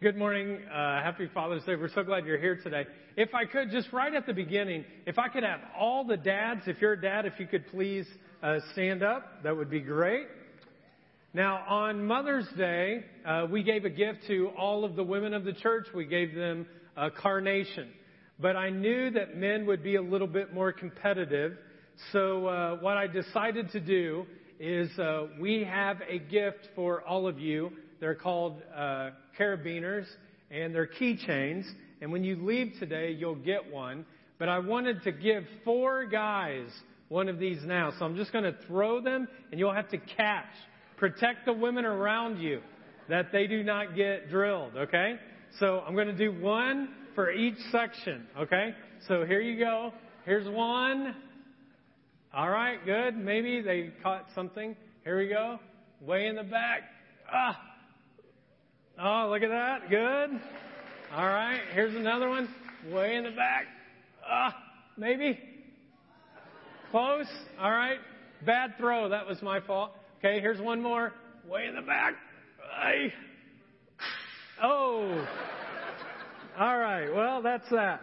Good morning. Uh, happy Father's Day. We're so glad you're here today. If I could, just right at the beginning, if I could have all the dads, if you're a dad, if you could please uh, stand up, that would be great. Now, on Mother's Day, uh, we gave a gift to all of the women of the church. We gave them a carnation. But I knew that men would be a little bit more competitive. So uh, what I decided to do is uh, we have a gift for all of you. They're called uh, carabiners, and they're keychains. And when you leave today, you'll get one. But I wanted to give four guys one of these now. So I'm just going to throw them, and you'll have to catch. Protect the women around you that they do not get drilled, okay? So I'm going to do one for each section, okay? So here you go. Here's one. All right, good. Maybe they caught something. Here we go. Way in the back. Ah. Oh, look at that. Good. All right. Here's another one. Way in the back. Ah. Maybe. Close. All right. Bad throw. That was my fault. Okay. Here's one more. Way in the back. Ay. Oh. All right. Well, that's that.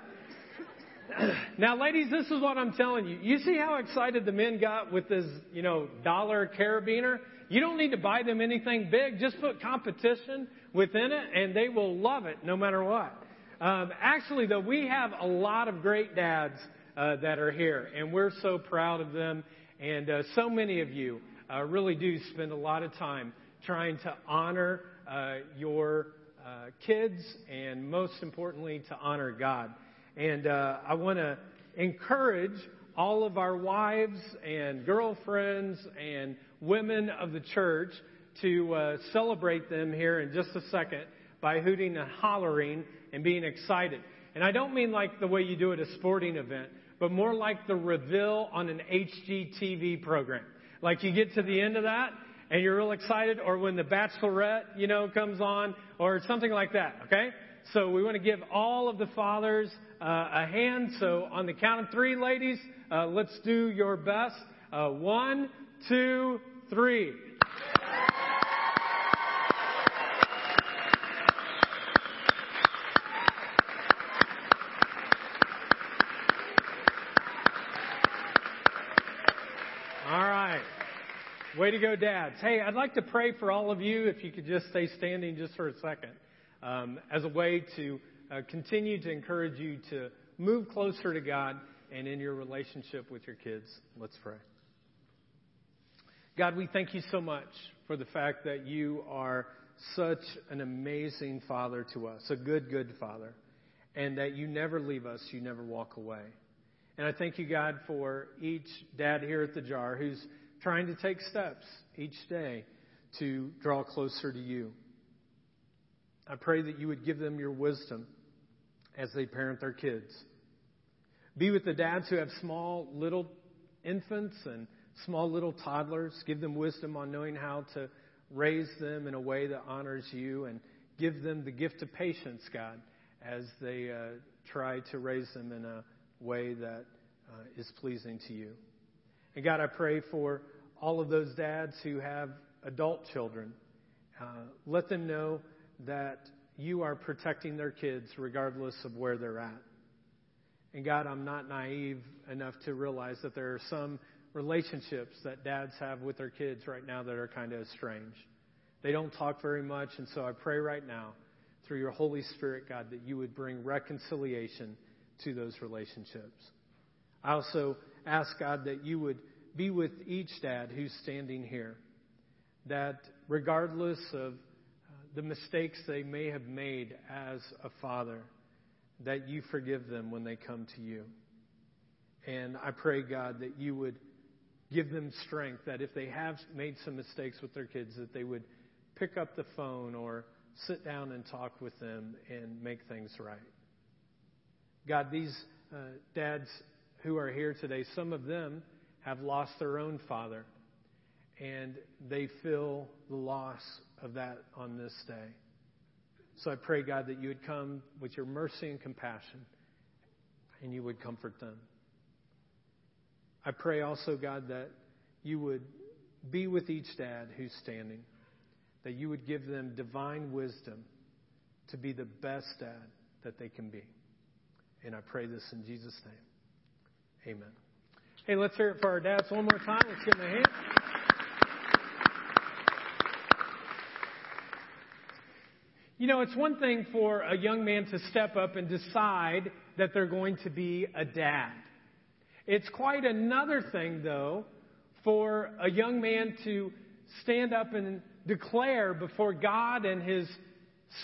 now, ladies, this is what I'm telling you. You see how excited the men got with this, you know, dollar carabiner? You don't need to buy them anything big. Just put competition within it, and they will love it no matter what. Um, actually, though, we have a lot of great dads uh, that are here, and we're so proud of them. And uh, so many of you uh, really do spend a lot of time trying to honor uh, your uh, kids, and most importantly, to honor God. And uh, I want to encourage all of our wives and girlfriends and women of the church to uh, celebrate them here in just a second by hooting and hollering and being excited. And I don't mean like the way you do at a sporting event, but more like the reveal on an HGTV program. Like you get to the end of that and you're real excited, or when the Bachelorette, you know, comes on, or something like that, okay? So we want to give all of the fathers uh, a hand. So on the count of three, ladies, uh, let's do your best. Uh, one, two, three. All right. Way to go, dads. Hey, I'd like to pray for all of you if you could just stay standing just for a second um, as a way to uh, continue to encourage you to move closer to God and in your relationship with your kids. Let's pray. God, we thank you so much for the fact that you are such an amazing father to us, a good, good father, and that you never leave us, you never walk away. And I thank you, God, for each dad here at the jar who's trying to take steps each day to draw closer to you. I pray that you would give them your wisdom as they parent their kids. Be with the dads who have small little infants and small little toddlers. Give them wisdom on knowing how to raise them in a way that honors you and give them the gift of patience, God, as they uh, try to raise them in a way that uh, is pleasing to you. And God, I pray for all of those dads who have adult children. Uh, let them know that you are protecting their kids regardless of where they're at. And God, I'm not naive enough to realize that there are some relationships that dads have with their kids right now that are kind of estranged. They don't talk very much, and so I pray right now through your Holy Spirit, God, that you would bring reconciliation to those relationships. I also ask, God, that you would be with each dad who's standing here, that regardless of uh, the mistakes they may have made as a father, that you forgive them when they come to you. And I pray, God, that you would give them strength, that if they have made some mistakes with their kids, that they would pick up the phone or sit down and talk with them and make things right. God, these uh, dads who are here today, some of them have lost their own father, and they feel the loss of that on this day. So I pray, God, that you would come with your mercy and compassion and you would comfort them. I pray also, God, that you would be with each dad who's standing, that you would give them divine wisdom to be the best dad that they can be. And I pray this in Jesus' name. Amen. Hey, let's hear it for our dads one more time. Let's give them a hand. You know, it's one thing for a young man to step up and decide that they're going to be a dad. It's quite another thing, though, for a young man to stand up and declare before God and his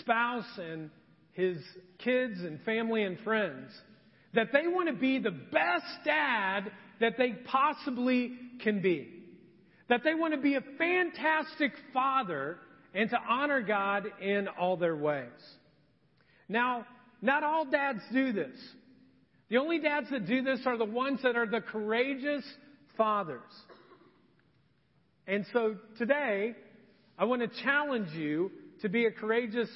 spouse and his kids and family and friends that they want to be the best dad that they possibly can be. That they want to be a fantastic father and to honor God in all their ways. Now, not all dads do this. The only dads that do this are the ones that are the courageous fathers. And so today, I want to challenge you to be a courageous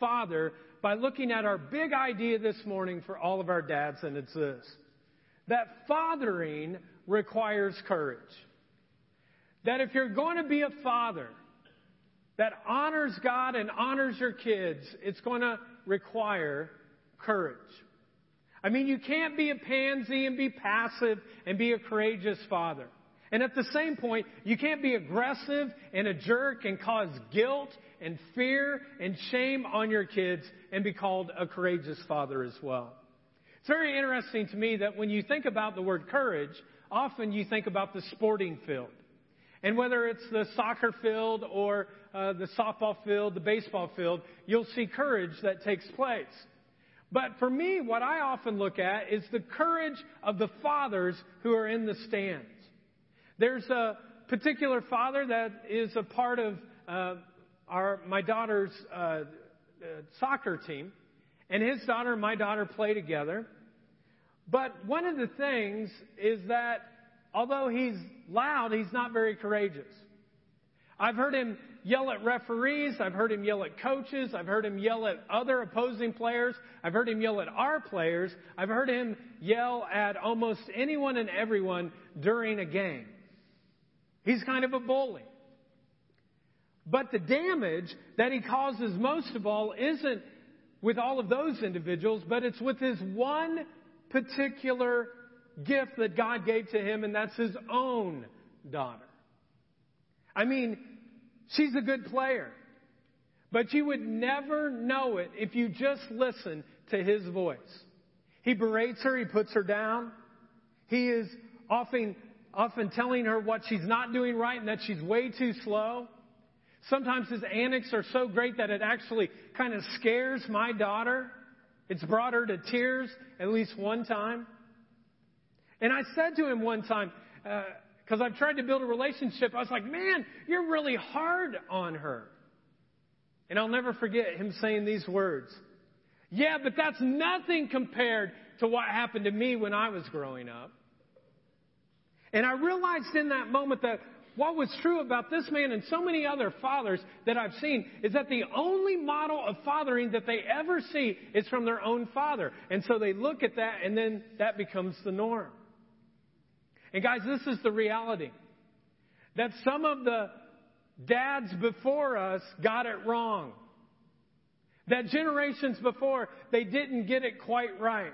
father by looking at our big idea this morning for all of our dads, and it's this that fathering requires courage. That if you're going to be a father that honors God and honors your kids, it's going to require courage. I mean, you can't be a pansy and be passive and be a courageous father. And at the same point, you can't be aggressive and a jerk and cause guilt and fear and shame on your kids and be called a courageous father as well. It's very interesting to me that when you think about the word courage, often you think about the sporting field. And whether it's the soccer field or uh, the softball field, the baseball field, you'll see courage that takes place. But for me, what I often look at is the courage of the fathers who are in the stands. There's a particular father that is a part of uh, our my daughter's uh, uh, soccer team, and his daughter and my daughter play together. But one of the things is that although he's loud, he's not very courageous. I've heard him yell at referees. I've heard him yell at coaches. I've heard him yell at other opposing players. I've heard him yell at our players. I've heard him yell at almost anyone and everyone during a game. He's kind of a bully. But the damage that he causes most of all isn't with all of those individuals, but it's with his one particular gift that God gave to him, and that's his own daughter. I mean, she's a good player, but you would never know it if you just listen to his voice. He berates her, he puts her down. He is often often telling her what she's not doing right and that she's way too slow. Sometimes his antics are so great that it actually kind of scares my daughter. It's brought her to tears at least one time. And I said to him one time, uh, because I've tried to build a relationship, I was like, man, you're really hard on her. And I'll never forget him saying these words. Yeah, but that's nothing compared to what happened to me when I was growing up. And I realized in that moment that what was true about this man and so many other fathers that I've seen is that the only model of fathering that they ever see is from their own father. And so they look at that and then that becomes the norm. And guys, this is the reality. That some of the dads before us got it wrong. That generations before, they didn't get it quite right.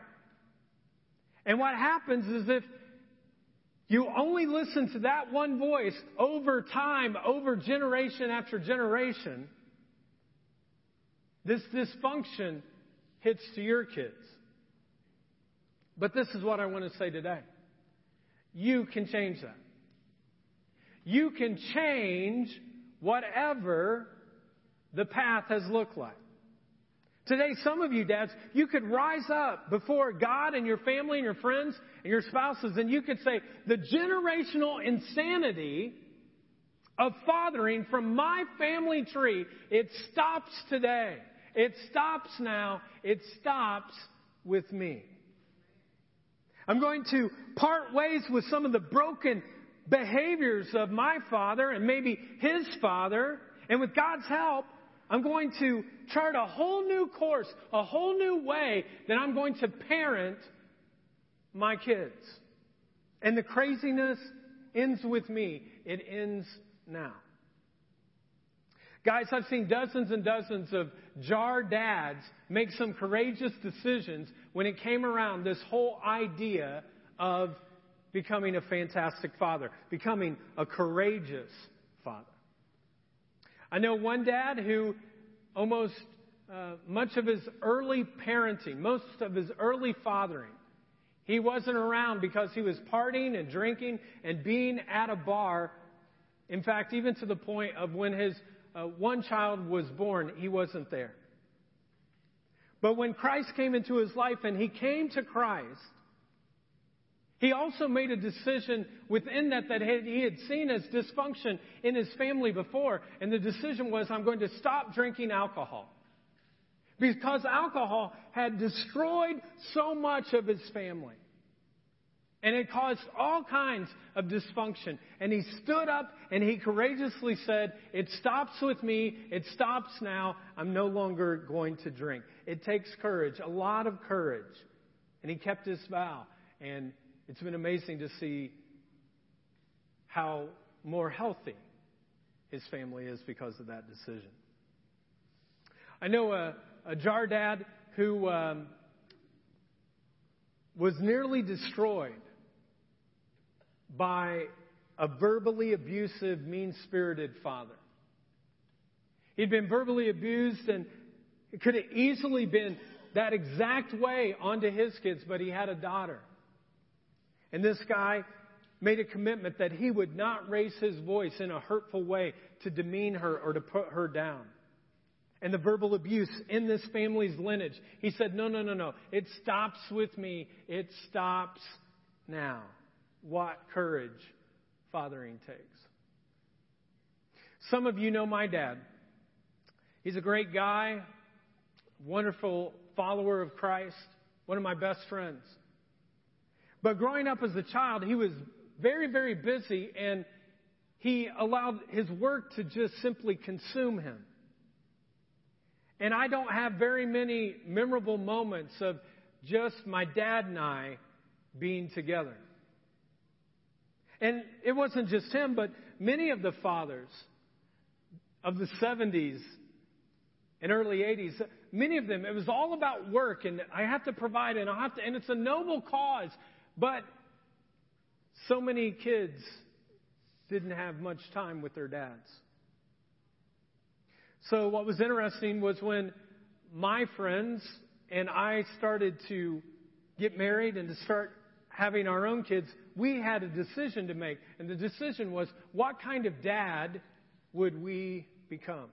And what happens is if you only listen to that one voice over time, over generation after generation. This dysfunction hits to your kids. But this is what I want to say today. You can change that. You can change whatever the path has looked like. Today, some of you dads, you could rise up before God and your family and your friends and your spouses, and you could say, the generational insanity of fathering from my family tree, it stops today. It stops now. It stops with me. I'm going to part ways with some of the broken behaviors of my father and maybe his father. And with God's help, I'm going to chart a whole new course, a whole new way that I'm going to parent my kids. And the craziness ends with me. It ends now. Guys, I've seen dozens and dozens of jar dads make some courageous decisions when it came around this whole idea of becoming a fantastic father, becoming a courageous father. I know one dad who almost uh, much of his early parenting, most of his early fathering, he wasn't around because he was partying and drinking and being at a bar. In fact, even to the point of when his uh, one child was born, he wasn't there. But when Christ came into his life and he came to Christ, he also made a decision within that that he had seen as dysfunction in his family before. And the decision was, I'm going to stop drinking alcohol. Because alcohol had destroyed so much of his family. And it caused all kinds of dysfunction. And he stood up and he courageously said, It stops with me. It stops now. I'm no longer going to drink. It takes courage, a lot of courage. And he kept his vow. And it's been amazing to see how more healthy his family is because of that decision. I know a, a jar dad who um, was nearly destroyed by a verbally abusive, mean spirited father. He'd been verbally abused, and it could have easily been that exact way onto his kids, but he had a daughter. And this guy made a commitment that he would not raise his voice in a hurtful way to demean her or to put her down. And the verbal abuse in this family's lineage, he said, No, no, no, no. It stops with me. It stops now what courage fathering takes. Some of you know my dad. He's a great guy, wonderful follower of Christ, one of my best friends. But growing up as a child, he was very, very busy and he allowed his work to just simply consume him. And I don't have very many memorable moments of just my dad and I being together. And it wasn't just him, but many of the fathers of the 70s and early 80s, many of them, it was all about work and I have to provide and I have to, and it's a noble cause, but so many kids didn't have much time with their dads. So what was interesting was when my friends and I started to get married and to start having our own kids, we had a decision to make. And the decision was what kind of dad would we become?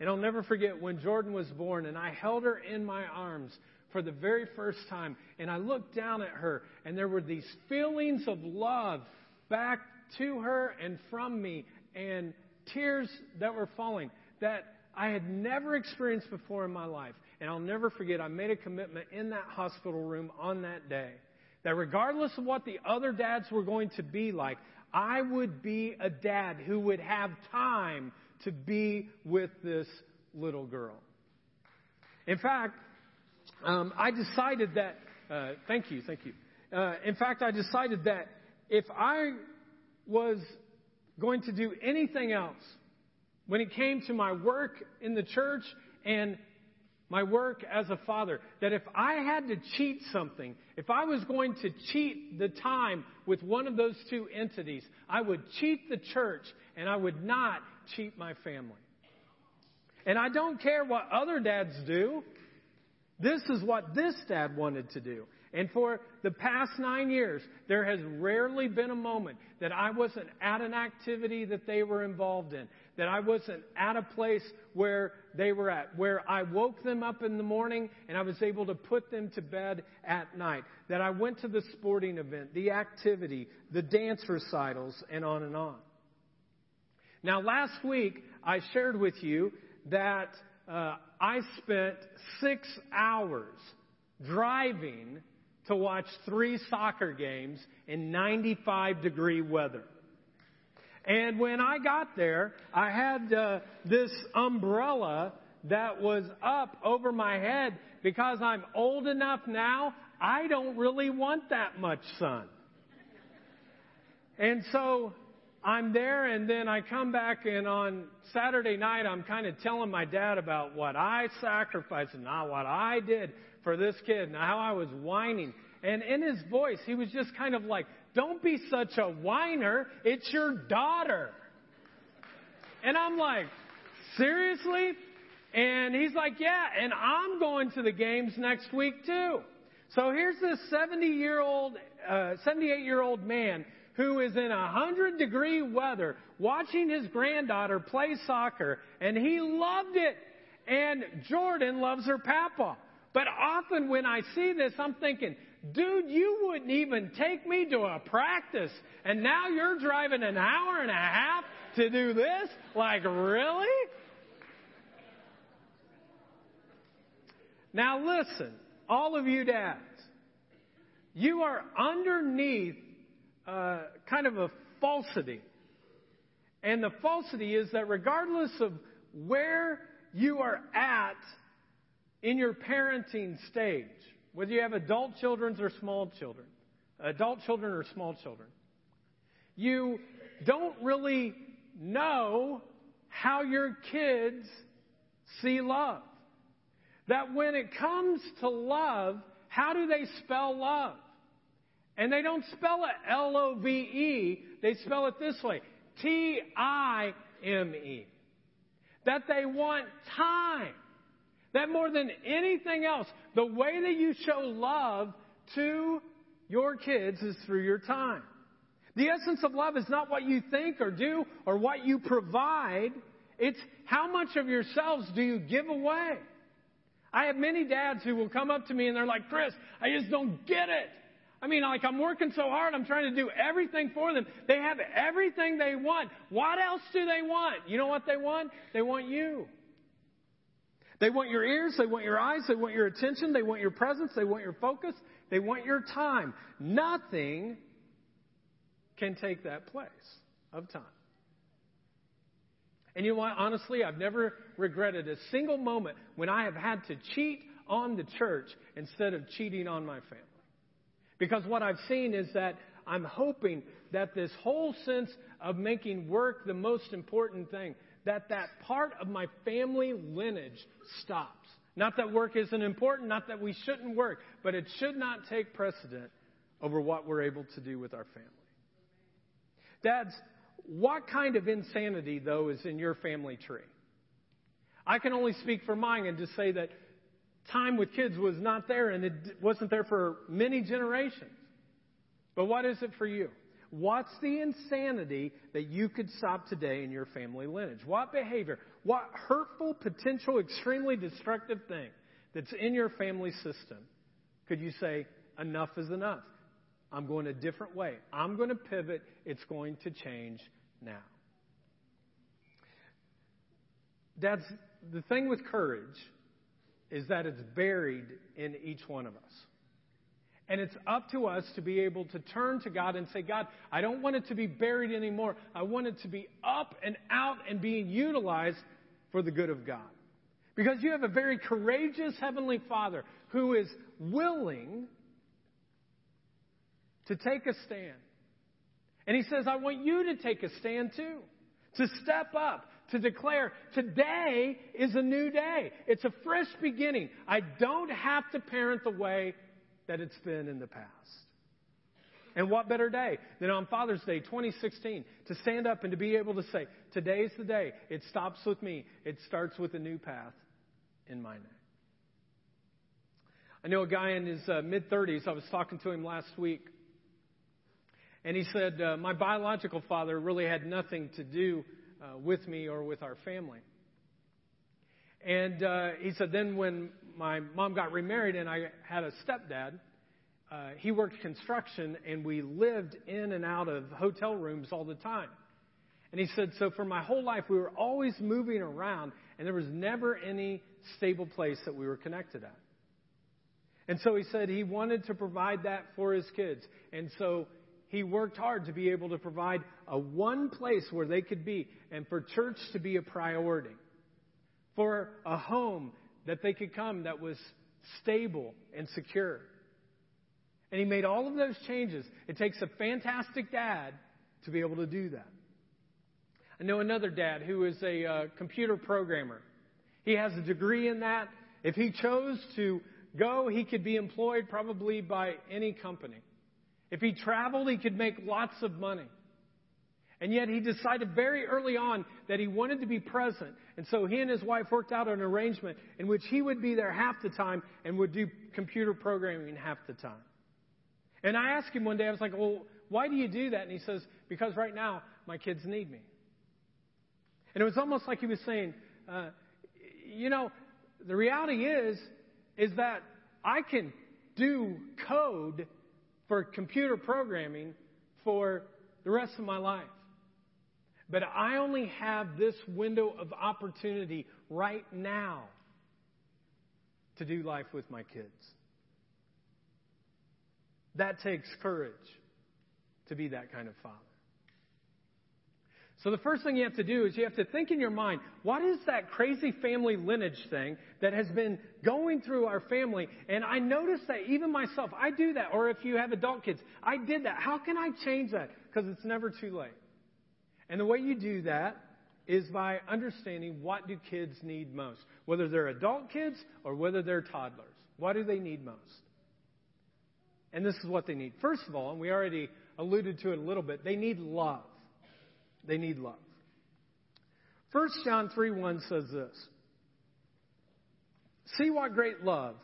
And I'll never forget when Jordan was born and I held her in my arms for the very first time and I looked down at her and there were these feelings of love back to her and from me and tears that were falling that I had never experienced before in my life. And I'll never forget, I made a commitment in that hospital room on that day that regardless of what the other dads were going to be like, I would be a dad who would have time to be with this little girl. In fact, um, I decided that, uh, thank you, thank you. Uh, in fact, I decided that if I was going to do anything else when it came to my work in the church and my work as a father, that if I had to cheat something, if I was going to cheat the time with one of those two entities, I would cheat the church and I would not cheat my family. And I don't care what other dads do. This is what this dad wanted to do. And for the past nine years, there has rarely been a moment that I wasn't at an activity that they were involved in, that I wasn't at a place where they were at, where I woke them up in the morning and I was able to put them to bed at night, that I went to the sporting event, the activity, the dance recitals, and on and on. Now, last week, I shared with you that uh, I spent six hours driving to watch three soccer games in 95 degree weather. And when I got there, I had uh, this umbrella that was up over my head because I'm old enough now, I don't really want that much sun. And so I'm there, and then I come back, and on Saturday night, I'm kind of telling my dad about what I sacrificed and not what I did for this kid, and how I was whining. And in his voice, he was just kind of like, Don't be such a whiner. It's your daughter. And I'm like, Seriously? And he's like, Yeah, and I'm going to the games next week too. So here's this 70 year old, uh, 78 year old man who is in a hundred degree weather watching his granddaughter play soccer and he loved it. And Jordan loves her papa. But often when I see this, I'm thinking, dude, you wouldn't even take me to a practice. And now you're driving an hour and a half to do this? Like, really? Now listen, all of you dads, you are underneath uh, kind of a falsity. And the falsity is that regardless of where you are at in your parenting stage, whether you have adult children or small children, adult children or small children, you don't really know how your kids see love. That when it comes to love, how do they spell love? And they don't spell it L O V E, they spell it this way T I M E. That they want time. That more than anything else, the way that you show love to your kids is through your time. The essence of love is not what you think or do or what you provide. It's how much of yourselves do you give away. I have many dads who will come up to me and they're like, Chris, I just don't get it. I mean, like, I'm working so hard, I'm trying to do everything for them. They have everything they want. What else do they want? You know what they want? They want you. They want your ears, they want your eyes, they want your attention, they want your presence, they want your focus, they want your time. Nothing can take that place of time. And you know what? Honestly, I've never regretted a single moment when I have had to cheat on the church instead of cheating on my family. Because what I've seen is that I'm hoping that this whole sense of making work the most important thing, that that part of my family lineage stops. Not that work isn't important, not that we shouldn't work, but it should not take precedent over what we're able to do with our family. Dads, what kind of insanity, though, is in your family tree? I can only speak for mine and just say that time with kids was not there and it wasn't there for many generations. But what is it for you? What's the insanity that you could stop today in your family lineage? What behavior, what hurtful, potential, extremely destructive thing that's in your family system could you say, enough is enough? I'm going a different way. I'm going to pivot. It's going to change now. That's the thing with courage is that it's buried in each one of us. And it's up to us to be able to turn to God and say, God, I don't want it to be buried anymore. I want it to be up and out and being utilized for the good of God. Because you have a very courageous Heavenly Father who is willing to take a stand. And He says, I want you to take a stand too, to step up, to declare today is a new day. It's a fresh beginning. I don't have to parent the way that it's been in the past. And what better day than on Father's Day 2016 to stand up and to be able to say, Today's the day. It stops with me. It starts with a new path in my name. I know a guy in his uh, mid 30s. I was talking to him last week. And he said, uh, My biological father really had nothing to do uh, with me or with our family. And uh, he said, then when my mom got remarried and I had a stepdad, uh, he worked construction and we lived in and out of hotel rooms all the time. And he said, so for my whole life, we were always moving around and there was never any stable place that we were connected at. And so he said he wanted to provide that for his kids. And so he worked hard to be able to provide a one place where they could be and for church to be a priority. For a home that they could come that was stable and secure. And he made all of those changes. It takes a fantastic dad to be able to do that. I know another dad who is a uh, computer programmer. He has a degree in that. If he chose to go, he could be employed probably by any company. If he traveled, he could make lots of money. And yet he decided very early on that he wanted to be present. And so he and his wife worked out an arrangement in which he would be there half the time and would do computer programming half the time. And I asked him one day, I was like, well, why do you do that? And he says, because right now my kids need me. And it was almost like he was saying, uh, you know, the reality is, is that I can do code for computer programming for the rest of my life. But I only have this window of opportunity right now to do life with my kids. That takes courage to be that kind of father. So the first thing you have to do is you have to think in your mind, what is that crazy family lineage thing that has been going through our family? And I notice that even myself, I do that. Or if you have adult kids, I did that. How can I change that? Because it's never too late. And the way you do that is by understanding what do kids need most, whether they're adult kids or whether they're toddlers. What do they need most? And this is what they need. First of all, and we already alluded to it a little bit, they need love. They need love. 1 John 3 1 says this See what great love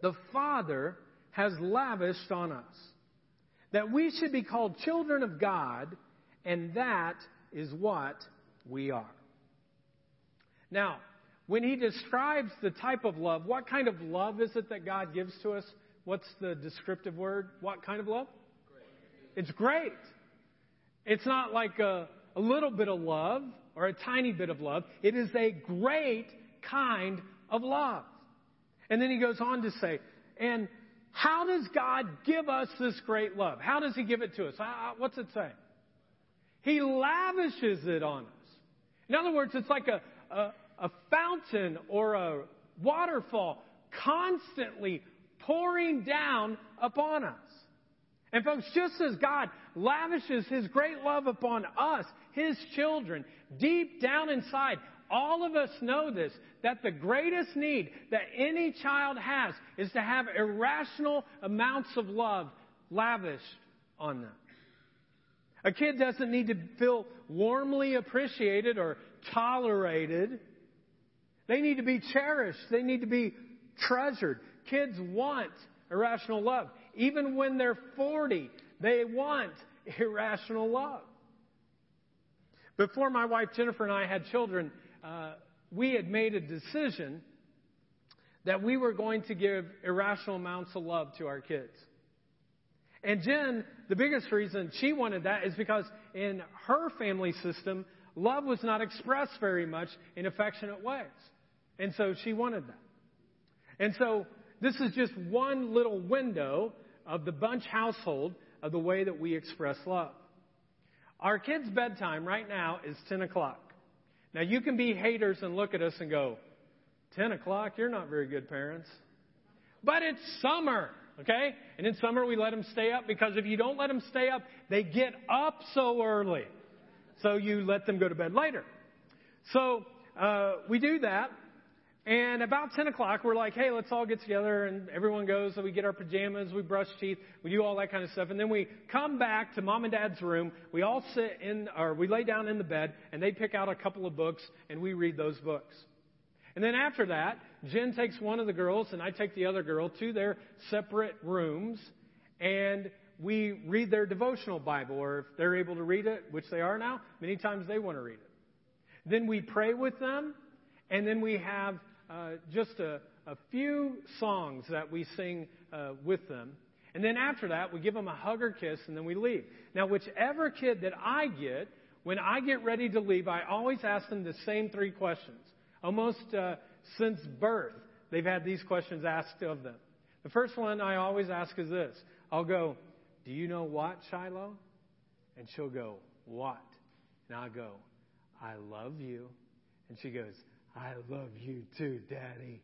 the Father has lavished on us, that we should be called children of God, and that is what we are. Now, when he describes the type of love, what kind of love is it that God gives to us? What's the descriptive word? What kind of love? Great. It's great. It's not like a, a little bit of love or a tiny bit of love. It is a great kind of love. And then he goes on to say, and how does God give us this great love? How does he give it to us? What's it say? He lavishes it on us. In other words, it's like a, a, a fountain or a waterfall constantly pouring down upon us. And folks, just as God lavishes His great love upon us, His children, deep down inside, all of us know this, that the greatest need that any child has is to have irrational amounts of love lavished on them. A kid doesn't need to feel warmly appreciated or tolerated. They need to be cherished. They need to be treasured. Kids want irrational love. Even when they're 40, they want irrational love. Before my wife Jennifer and I had children, uh, we had made a decision that we were going to give irrational amounts of love to our kids. And Jen, the biggest reason she wanted that is because in her family system, love was not expressed very much in affectionate ways. And so she wanted that. And so this is just one little window of the Bunch household of the way that we express love. Our kids' bedtime right now is 10 o'clock. Now, you can be haters and look at us and go, 10 o'clock? You're not very good parents. But it's summer, okay? And in summer, we let them stay up because if you don't let them stay up, they get up so early. So you let them go to bed later. So uh, we do that. And about 10 o'clock, we're like, hey, let's all get together. And everyone goes, so we get our pajamas, we brush teeth, we do all that kind of stuff. And then we come back to mom and dad's room. We all sit in, or we lay down in the bed, and they pick out a couple of books, and we read those books. And then after that, Jen takes one of the girls, and I take the other girl to their separate rooms, and we read their devotional Bible, or if they're able to read it, which they are now, many times they want to read it. Then we pray with them, and then we have uh, just a, a, few songs that we sing uh, with them. And then after that, we give them a hug or kiss, and then we leave. Now, whichever kid that I get, when I get ready to leave, I always ask them the same three questions. Almost uh, since birth, they've had these questions asked of them. The first one I always ask is this I'll go, Do you know what, Shiloh? And she'll go, What? And I'll go, I love you. And she goes, I love you too, Daddy.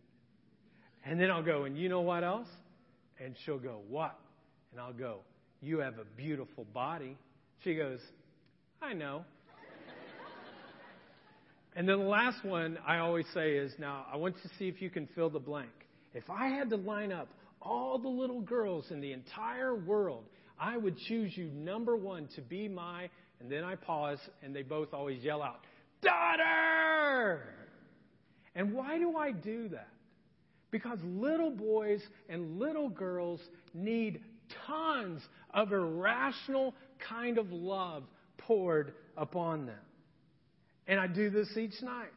And then I'll go, and you know what else? And she'll go, What? And I'll go, You have a beautiful body. She goes, I know. And then the last one I always say is now, I want to see if you can fill the blank. If I had to line up all the little girls in the entire world, I would choose you number one to be my, and then I pause, and they both always yell out, Daughter! And why do I do that? Because little boys and little girls need tons of irrational kind of love poured upon them. And I do this each night.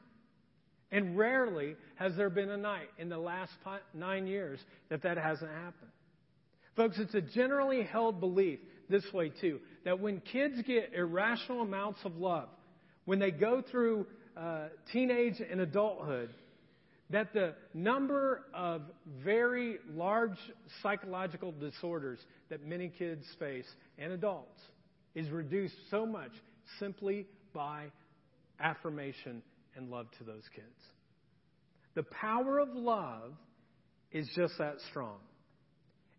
And rarely has there been a night in the last nine years that that hasn't happened. Folks, it's a generally held belief this way too that when kids get irrational amounts of love, when they go through uh, teenage and adulthood, that the number of very large psychological disorders that many kids face and adults is reduced so much simply by affirmation and love to those kids. The power of love is just that strong.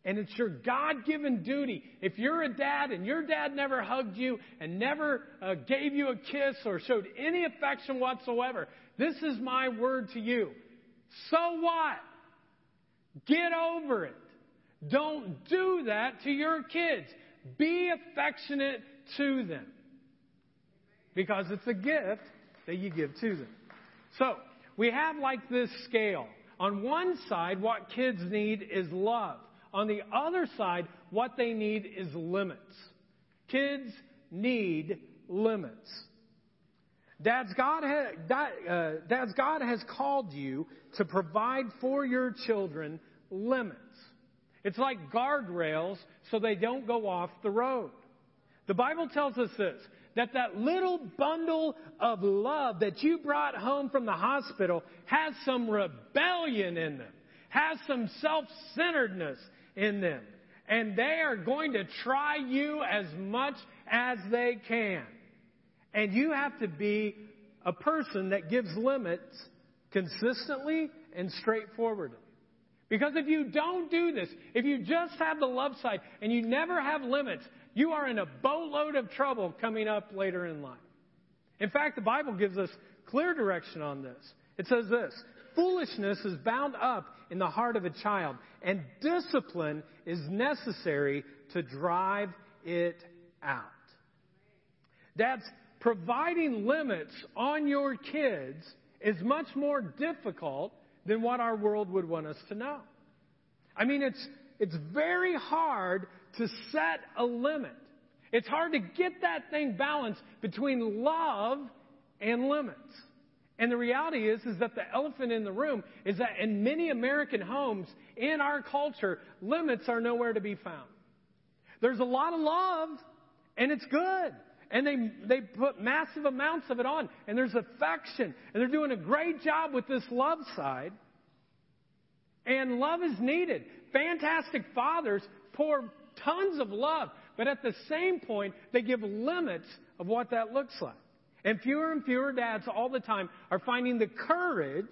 And it's your God given duty. If you're a dad and your dad never hugged you and never uh, gave you a kiss or showed any affection whatsoever, this is my word to you. So what? Get over it. Don't do that to your kids. Be affectionate to them. Because it's a gift that you give to them. So, we have like this scale. On one side, what kids need is love. On the other side, what they need is limits. Kids need limits. Dad's God, uh, Dad's God has called you to provide for your children limits. It's like guardrails so they don't go off the road. The Bible tells us this that that little bundle of love that you brought home from the hospital has some rebellion in them, has some self-centeredness in them. And they are going to try you as much as they can. And you have to be a person that gives limits consistently and straightforwardly. Because if you don't do this, if you just have the love side and you never have limits, you are in a boatload of trouble coming up later in life. In fact, the Bible gives us clear direction on this. It says this Foolishness is bound up in the heart of a child, and discipline is necessary to drive it out. Dads, providing limits on your kids is much more difficult than what our world would want us to know. I mean, it's, it's very hard to set a limit. It's hard to get that thing balanced between love and limits. And the reality is, is that the elephant in the room is that in many American homes, in our culture, limits are nowhere to be found. There's a lot of love, and it's good. And they, they put massive amounts of it on, and there's affection, and they're doing a great job with this love side. And love is needed. Fantastic fathers pour tons of love, but at the same point, they give limits of what that looks like. And fewer and fewer dads all the time are finding the courage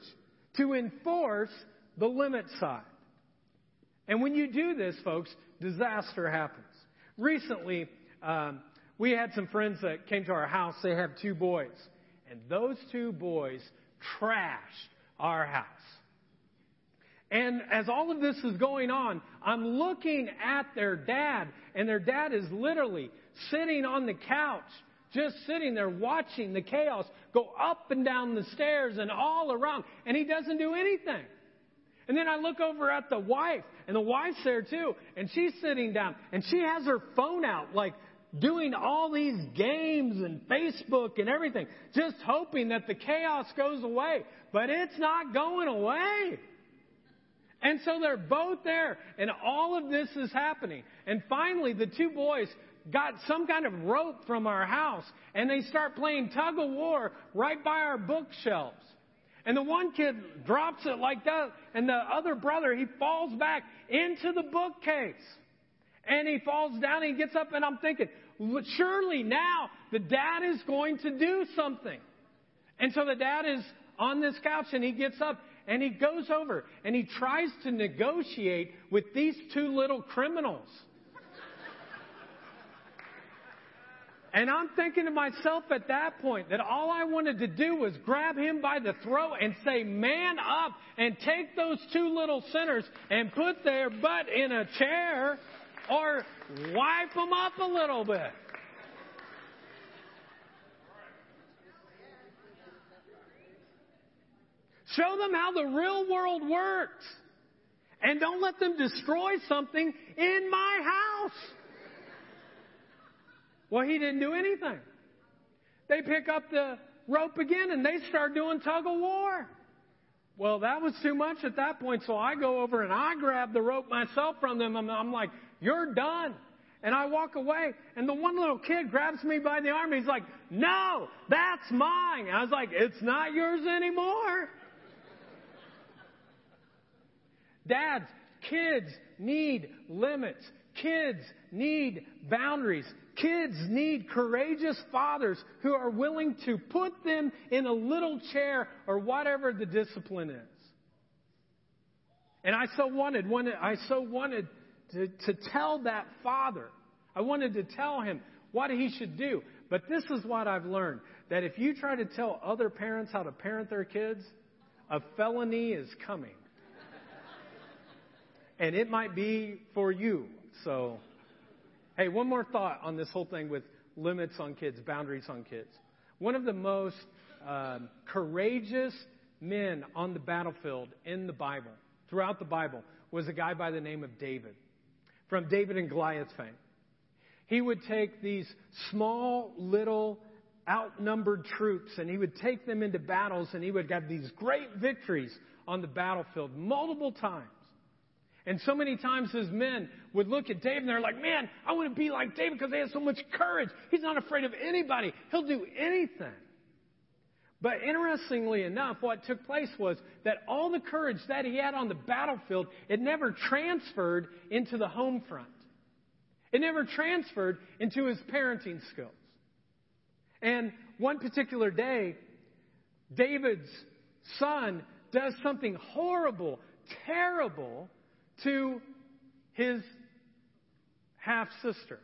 to enforce the limit side. And when you do this, folks, disaster happens. Recently, um, we had some friends that came to our house. They have two boys. And those two boys trashed our house. And as all of this is going on, I'm looking at their dad, and their dad is literally sitting on the couch, just sitting there watching the chaos go up and down the stairs and all around, and he doesn't do anything. And then I look over at the wife, and the wife's there too, and she's sitting down, and she has her phone out, like doing all these games and Facebook and everything, just hoping that the chaos goes away. But it's not going away. And so they're both there, and all of this is happening. And finally, the two boys got some kind of rope from our house, and they start playing tug of war right by our bookshelves. And the one kid drops it like that, and the other brother, he falls back into the bookcase. And he falls down, and he gets up, and I'm thinking, surely now the dad is going to do something. And so the dad is on this couch, and he gets up, and he goes over and he tries to negotiate with these two little criminals. And I'm thinking to myself at that point that all I wanted to do was grab him by the throat and say, man up and take those two little sinners and put their butt in a chair or wipe them up a little bit. Show them how the real world works. And don't let them destroy something in my house. Well, he didn't do anything. They pick up the rope again and they start doing tug of war. Well, that was too much at that point, so I go over and I grab the rope myself from them and I'm like, You're done. And I walk away, and the one little kid grabs me by the arm. He's like, No, that's mine. I was like, It's not yours anymore. Dads, kids need limits. Kids need boundaries. Kids need courageous fathers who are willing to put them in a little chair or whatever the discipline is. And I so wanted, I so wanted to, to tell that father. I wanted to tell him what he should do. But this is what I've learned that if you try to tell other parents how to parent their kids, a felony is coming. and it might be for you. So Hey, one more thought on this whole thing with limits on kids, boundaries on kids. One of the most um, courageous men on the battlefield in the Bible, throughout the Bible, was a guy by the name of David, from David and Goliath fame. He would take these small, little, outnumbered troops and he would take them into battles and he would have these great victories on the battlefield multiple times. And so many times his men would look at David and they're like, man, I want to be like David because he has so much courage. He's not afraid of anybody. He'll do anything. But interestingly enough, what took place was that all the courage that he had on the battlefield, it never transferred into the home front. It never transferred into his parenting skills. And one particular day, David's son does something horrible, terrible to his half sister.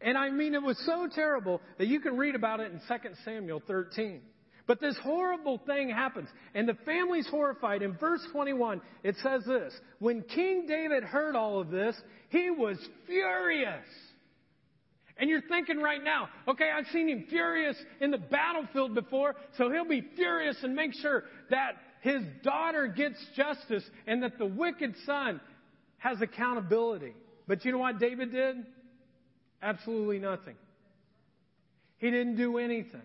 And I mean, it was so terrible that you can read about it in 2 Samuel 13. But this horrible thing happens, and the family's horrified. In verse 21, it says this When King David heard all of this, he was furious. And you're thinking right now, okay, I've seen him furious in the battlefield before, so he'll be furious and make sure that his daughter gets justice and that the wicked son has accountability. But you know what David did? Absolutely nothing. He didn't do anything.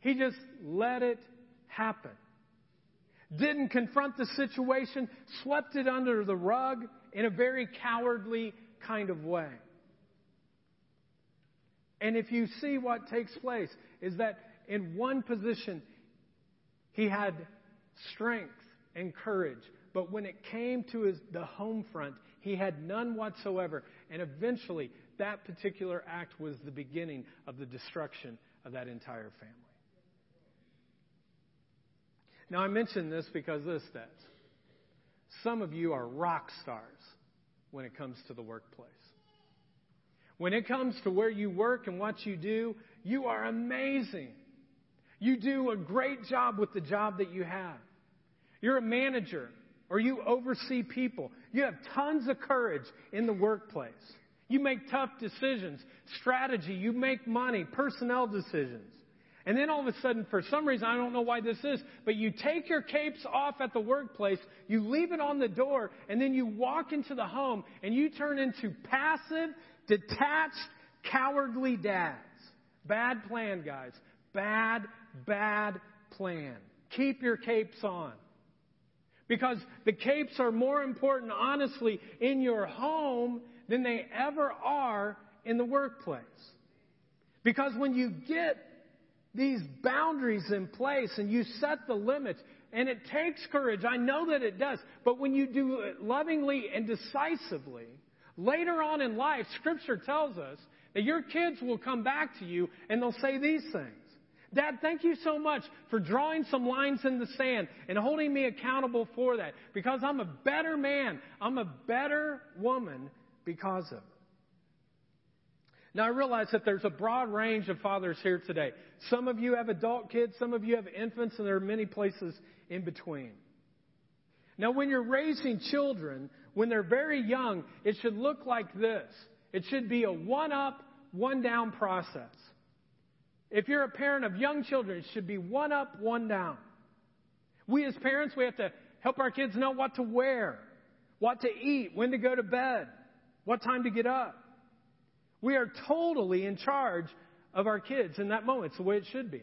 He just let it happen. Didn't confront the situation, swept it under the rug in a very cowardly kind of way. And if you see what takes place, is that in one position, he had strength and courage. But when it came to his, the home front, he had none whatsoever. And eventually, that particular act was the beginning of the destruction of that entire family. Now, I mention this because this that some of you are rock stars when it comes to the workplace. When it comes to where you work and what you do, you are amazing. You do a great job with the job that you have. You're a manager or you oversee people. You have tons of courage in the workplace. You make tough decisions, strategy, you make money, personnel decisions. And then all of a sudden, for some reason, I don't know why this is, but you take your capes off at the workplace, you leave it on the door, and then you walk into the home and you turn into passive, detached, cowardly dads. Bad plan, guys. Bad, bad plan. Keep your capes on. Because the capes are more important, honestly, in your home than they ever are in the workplace. Because when you get these boundaries in place and you set the limits, and it takes courage, I know that it does, but when you do it lovingly and decisively, later on in life, Scripture tells us that your kids will come back to you and they'll say these things. Dad, thank you so much for drawing some lines in the sand and holding me accountable for that because I'm a better man. I'm a better woman because of. Now, I realize that there's a broad range of fathers here today. Some of you have adult kids, some of you have infants, and there are many places in between. Now, when you're raising children, when they're very young, it should look like this it should be a one up, one down process. If you're a parent of young children, it should be one up, one down. We as parents, we have to help our kids know what to wear, what to eat, when to go to bed, what time to get up. We are totally in charge of our kids in that moment. It's the way it should be.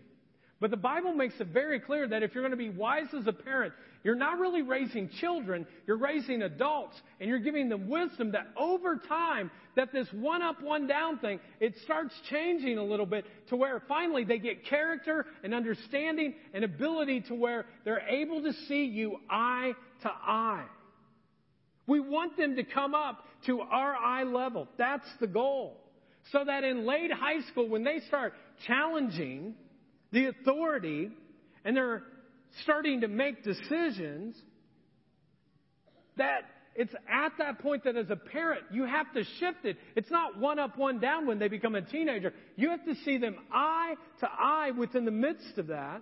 But the Bible makes it very clear that if you're going to be wise as a parent, you're not really raising children, you're raising adults, and you're giving them wisdom that over time, that this one up, one down thing, it starts changing a little bit to where finally they get character and understanding and ability to where they're able to see you eye to eye. We want them to come up to our eye level. That's the goal. So that in late high school, when they start challenging the authority and they're starting to make decisions, that it's at that point that as a parent, you have to shift it. It's not one up, one down when they become a teenager. You have to see them eye to eye within the midst of that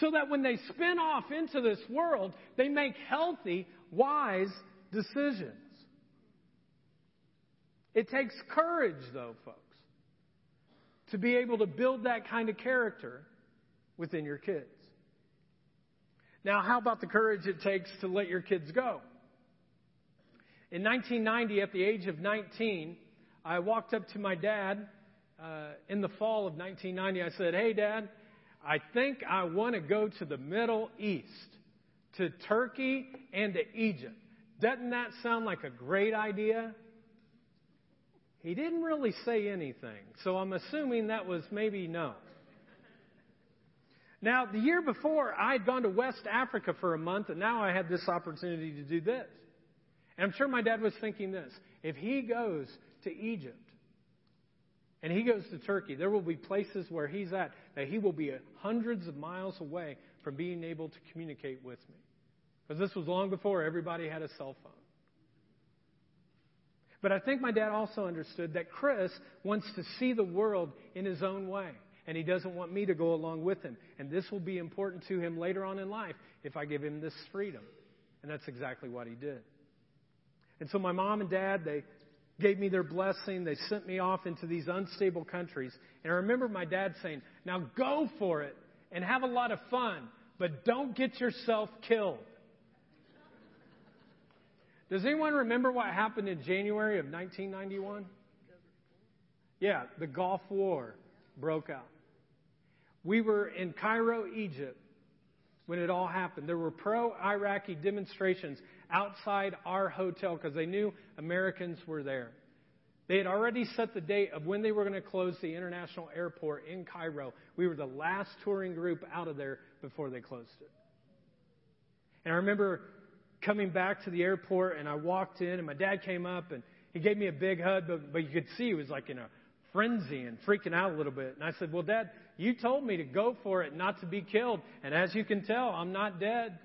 so that when they spin off into this world, they make healthy, wise decisions. It takes courage, though, folks, to be able to build that kind of character within your kids. Now, how about the courage it takes to let your kids go? In 1990, at the age of 19, I walked up to my dad uh, in the fall of 1990. I said, Hey, Dad, I think I want to go to the Middle East, to Turkey and to Egypt. Doesn't that sound like a great idea? He didn't really say anything, so I'm assuming that was maybe no. Now, the year before, I had gone to West Africa for a month, and now I had this opportunity to do this. And I'm sure my dad was thinking this if he goes to Egypt and he goes to Turkey, there will be places where he's at that he will be hundreds of miles away from being able to communicate with me. Because this was long before everybody had a cell phone. But I think my dad also understood that Chris wants to see the world in his own way. And he doesn't want me to go along with him. And this will be important to him later on in life if I give him this freedom. And that's exactly what he did. And so my mom and dad, they gave me their blessing. They sent me off into these unstable countries. And I remember my dad saying, Now go for it and have a lot of fun, but don't get yourself killed. Does anyone remember what happened in January of 1991? Yeah, the Gulf War broke out. We were in Cairo, Egypt, when it all happened. There were pro Iraqi demonstrations outside our hotel because they knew Americans were there. They had already set the date of when they were going to close the international airport in Cairo. We were the last touring group out of there before they closed it. And I remember coming back to the airport, and I walked in, and my dad came up, and he gave me a big hug, but, but you could see he was like in a frenzy and freaking out a little bit. And I said, Well, Dad, you told me to go for it, not to be killed. And as you can tell, I'm not dead.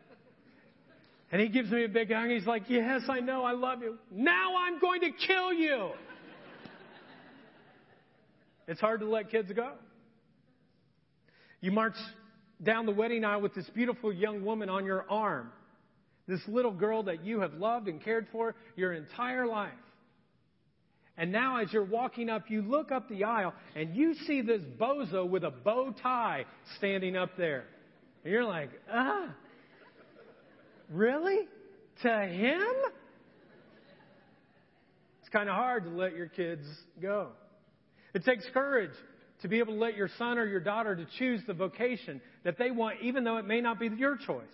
And he gives me a big hug. He's like, Yes, I know. I love you. Now I'm going to kill you. it's hard to let kids go. You march down the wedding aisle with this beautiful young woman on your arm. This little girl that you have loved and cared for your entire life. And now, as you're walking up, you look up the aisle and you see this bozo with a bow tie standing up there. And you're like, ah, really? To him? It's kind of hard to let your kids go. It takes courage to be able to let your son or your daughter to choose the vocation that they want, even though it may not be your choice.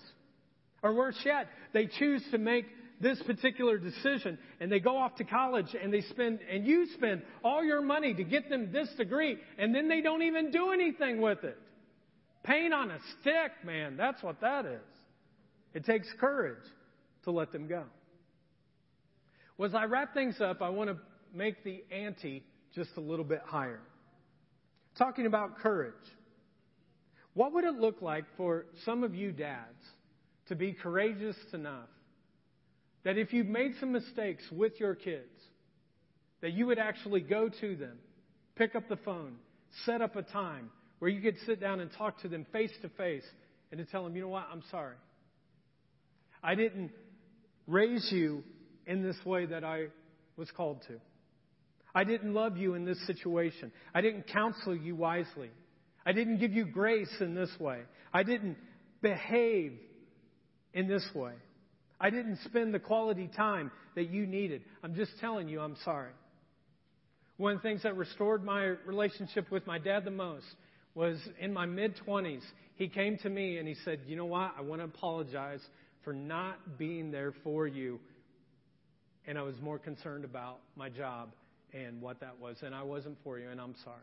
Or worse yet, they choose to make this particular decision and they go off to college and they spend, and you spend all your money to get them this degree and then they don't even do anything with it. Pain on a stick, man. That's what that is. It takes courage to let them go. Well, as I wrap things up, I want to make the ante just a little bit higher. Talking about courage. What would it look like for some of you dads to be courageous enough that if you've made some mistakes with your kids, that you would actually go to them Pick up the phone, set up a time where you could sit down and talk to them face to face and to tell them, you know what, I'm sorry. I didn't raise you in this way that I was called to. I didn't love you in this situation. I didn't counsel you wisely. I didn't give you grace in this way. I didn't behave in this way. I didn't spend the quality time that you needed. I'm just telling you, I'm sorry. One of the things that restored my relationship with my dad the most was in my mid 20s. He came to me and he said, You know what? I want to apologize for not being there for you. And I was more concerned about my job and what that was. And I wasn't for you, and I'm sorry.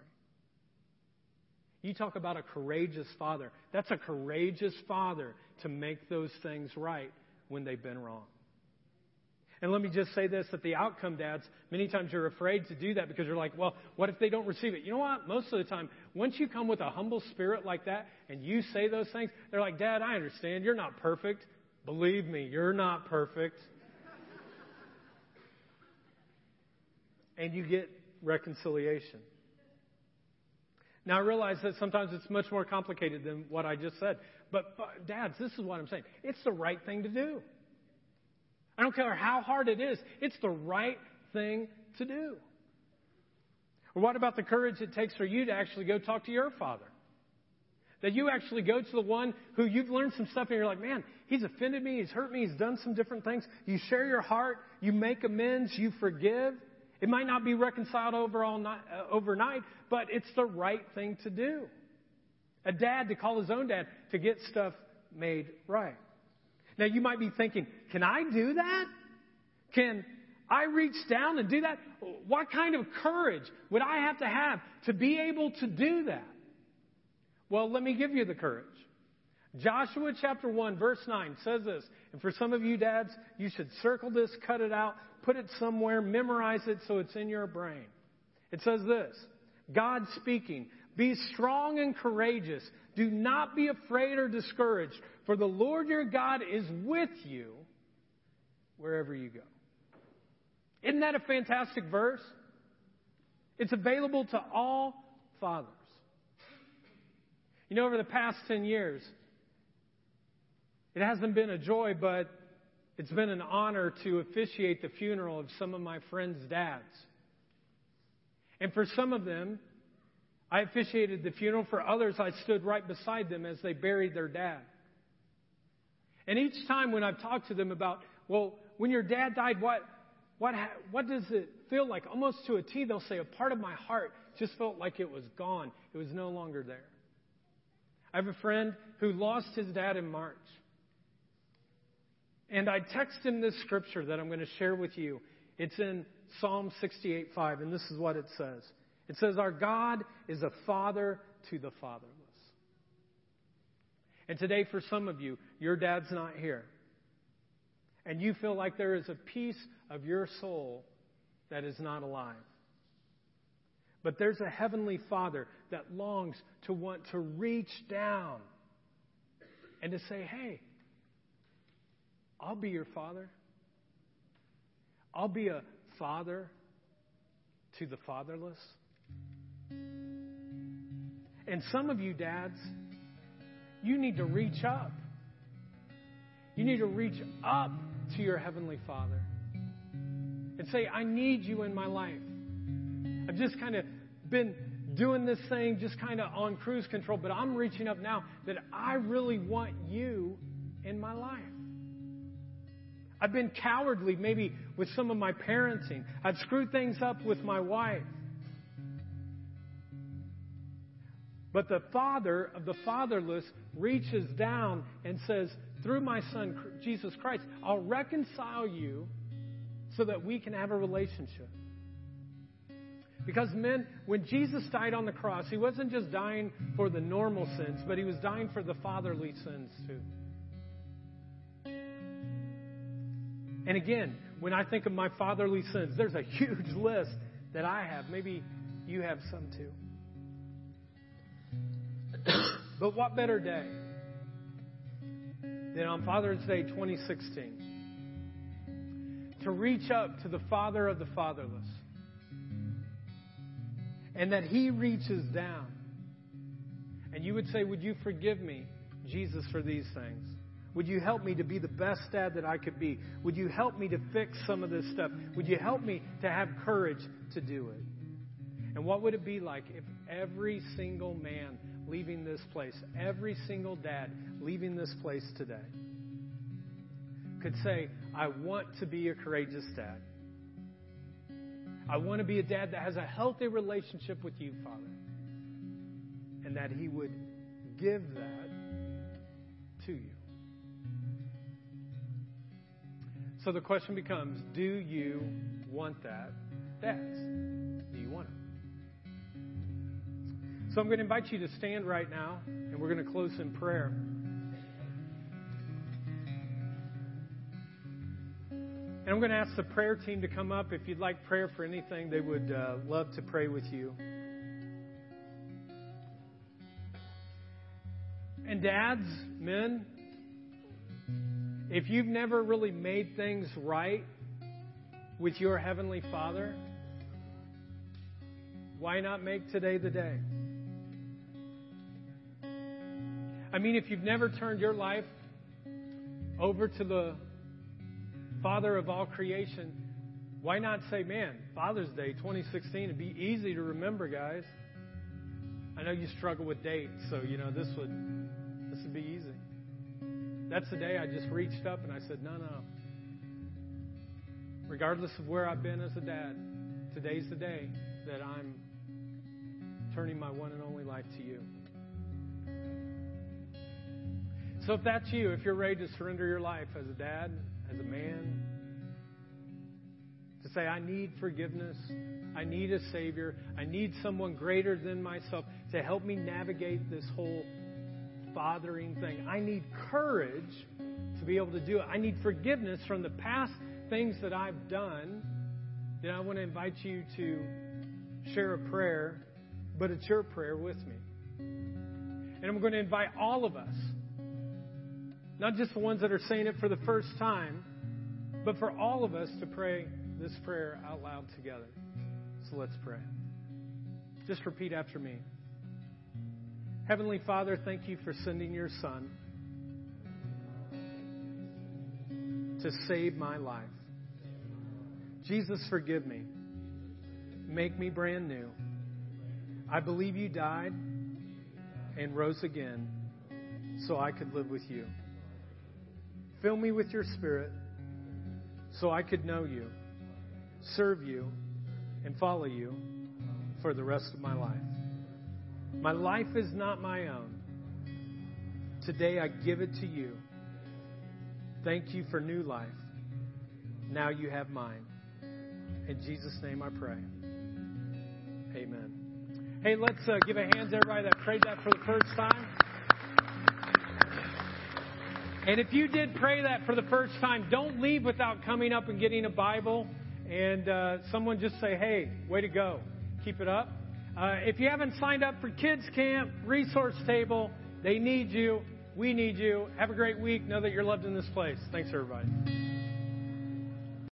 You talk about a courageous father. That's a courageous father to make those things right when they've been wrong. And let me just say this that the outcome, dads, many times you're afraid to do that because you're like, well, what if they don't receive it? You know what? Most of the time, once you come with a humble spirit like that and you say those things, they're like, Dad, I understand. You're not perfect. Believe me, you're not perfect. and you get reconciliation. Now, I realize that sometimes it's much more complicated than what I just said. But, but, dads, this is what I'm saying. It's the right thing to do. I don't care how hard it is, it's the right thing to do. Or what about the courage it takes for you to actually go talk to your father? That you actually go to the one who you've learned some stuff and you're like, man, he's offended me, he's hurt me, he's done some different things. You share your heart, you make amends, you forgive. It might not be reconciled over all night, uh, overnight, but it's the right thing to do. A dad to call his own dad to get stuff made right. Now you might be thinking, can I do that? Can I reach down and do that? What kind of courage would I have to have to be able to do that? Well, let me give you the courage. Joshua chapter 1 verse 9 says this, and for some of you dads, you should circle this, cut it out, put it somewhere, memorize it so it's in your brain. It says this God speaking, be strong and courageous. Do not be afraid or discouraged, for the Lord your God is with you wherever you go. Isn't that a fantastic verse? It's available to all fathers. You know, over the past 10 years, it hasn't been a joy, but it's been an honor to officiate the funeral of some of my friends' dads. And for some of them, I officiated the funeral. For others, I stood right beside them as they buried their dad. And each time when I've talked to them about, well, when your dad died, what, what, what does it feel like? Almost to a T, they'll say, a part of my heart just felt like it was gone. It was no longer there. I have a friend who lost his dad in March. And I text him this scripture that I'm going to share with you. It's in Psalm 68:5, and this is what it says. It says, Our God is a father to the fatherless. And today, for some of you, your dad's not here. And you feel like there is a piece of your soul that is not alive. But there's a heavenly father that longs to want to reach down and to say, Hey, I'll be your father. I'll be a father to the fatherless. And some of you dads, you need to reach up. You need to reach up to your Heavenly Father and say, I need you in my life. I've just kind of been doing this thing just kind of on cruise control, but I'm reaching up now that I really want you in my life. I've been cowardly maybe with some of my parenting. I've screwed things up with my wife. But the Father of the fatherless reaches down and says, through my Son, Jesus Christ, I'll reconcile you so that we can have a relationship. Because, men, when Jesus died on the cross, he wasn't just dying for the normal sins, but he was dying for the fatherly sins too. And again, when I think of my fatherly sins, there's a huge list that I have. Maybe you have some too. but what better day than on Father's Day 2016 to reach up to the Father of the fatherless and that He reaches down. And you would say, Would you forgive me, Jesus, for these things? Would you help me to be the best dad that I could be? Would you help me to fix some of this stuff? Would you help me to have courage to do it? And what would it be like if every single man leaving this place, every single dad leaving this place today, could say, I want to be a courageous dad. I want to be a dad that has a healthy relationship with you, Father. And that he would give that to you. So the question becomes do you want that, dads? Do you want it? So I'm going to invite you to stand right now, and we're going to close in prayer. And I'm going to ask the prayer team to come up. If you'd like prayer for anything, they would uh, love to pray with you. And dads, men, if you've never really made things right with your Heavenly Father, why not make today the day? I mean, if you've never turned your life over to the Father of all creation, why not say, man, Father's Day 2016 It'd be easy to remember, guys. I know you struggle with dates, so you know this would this would be easy. That's the day I just reached up and I said, No, no. Regardless of where I've been as a dad, today's the day that I'm turning my one and only life to you. So if that's you, if you're ready to surrender your life as a dad, as a man, to say, I need forgiveness, I need a Savior, I need someone greater than myself to help me navigate this whole fathering thing. I need courage to be able to do it. I need forgiveness from the past things that I've done. Then I want to invite you to share a prayer, but it's your prayer with me. And I'm going to invite all of us, not just the ones that are saying it for the first time, but for all of us to pray this prayer out loud together. So let's pray. Just repeat after me. Heavenly Father, thank you for sending your Son to save my life. Jesus, forgive me. Make me brand new. I believe you died and rose again so I could live with you. Fill me with your Spirit so I could know you, serve you, and follow you for the rest of my life. My life is not my own. Today I give it to you. Thank you for new life. Now you have mine. In Jesus' name I pray. Amen. Hey, let's uh, give a hand to everybody that prayed that for the first time. And if you did pray that for the first time, don't leave without coming up and getting a Bible. And uh, someone just say, hey, way to go. Keep it up. Uh, if you haven't signed up for Kids Camp, Resource Table, they need you. We need you. Have a great week. Know that you're loved in this place. Thanks, everybody.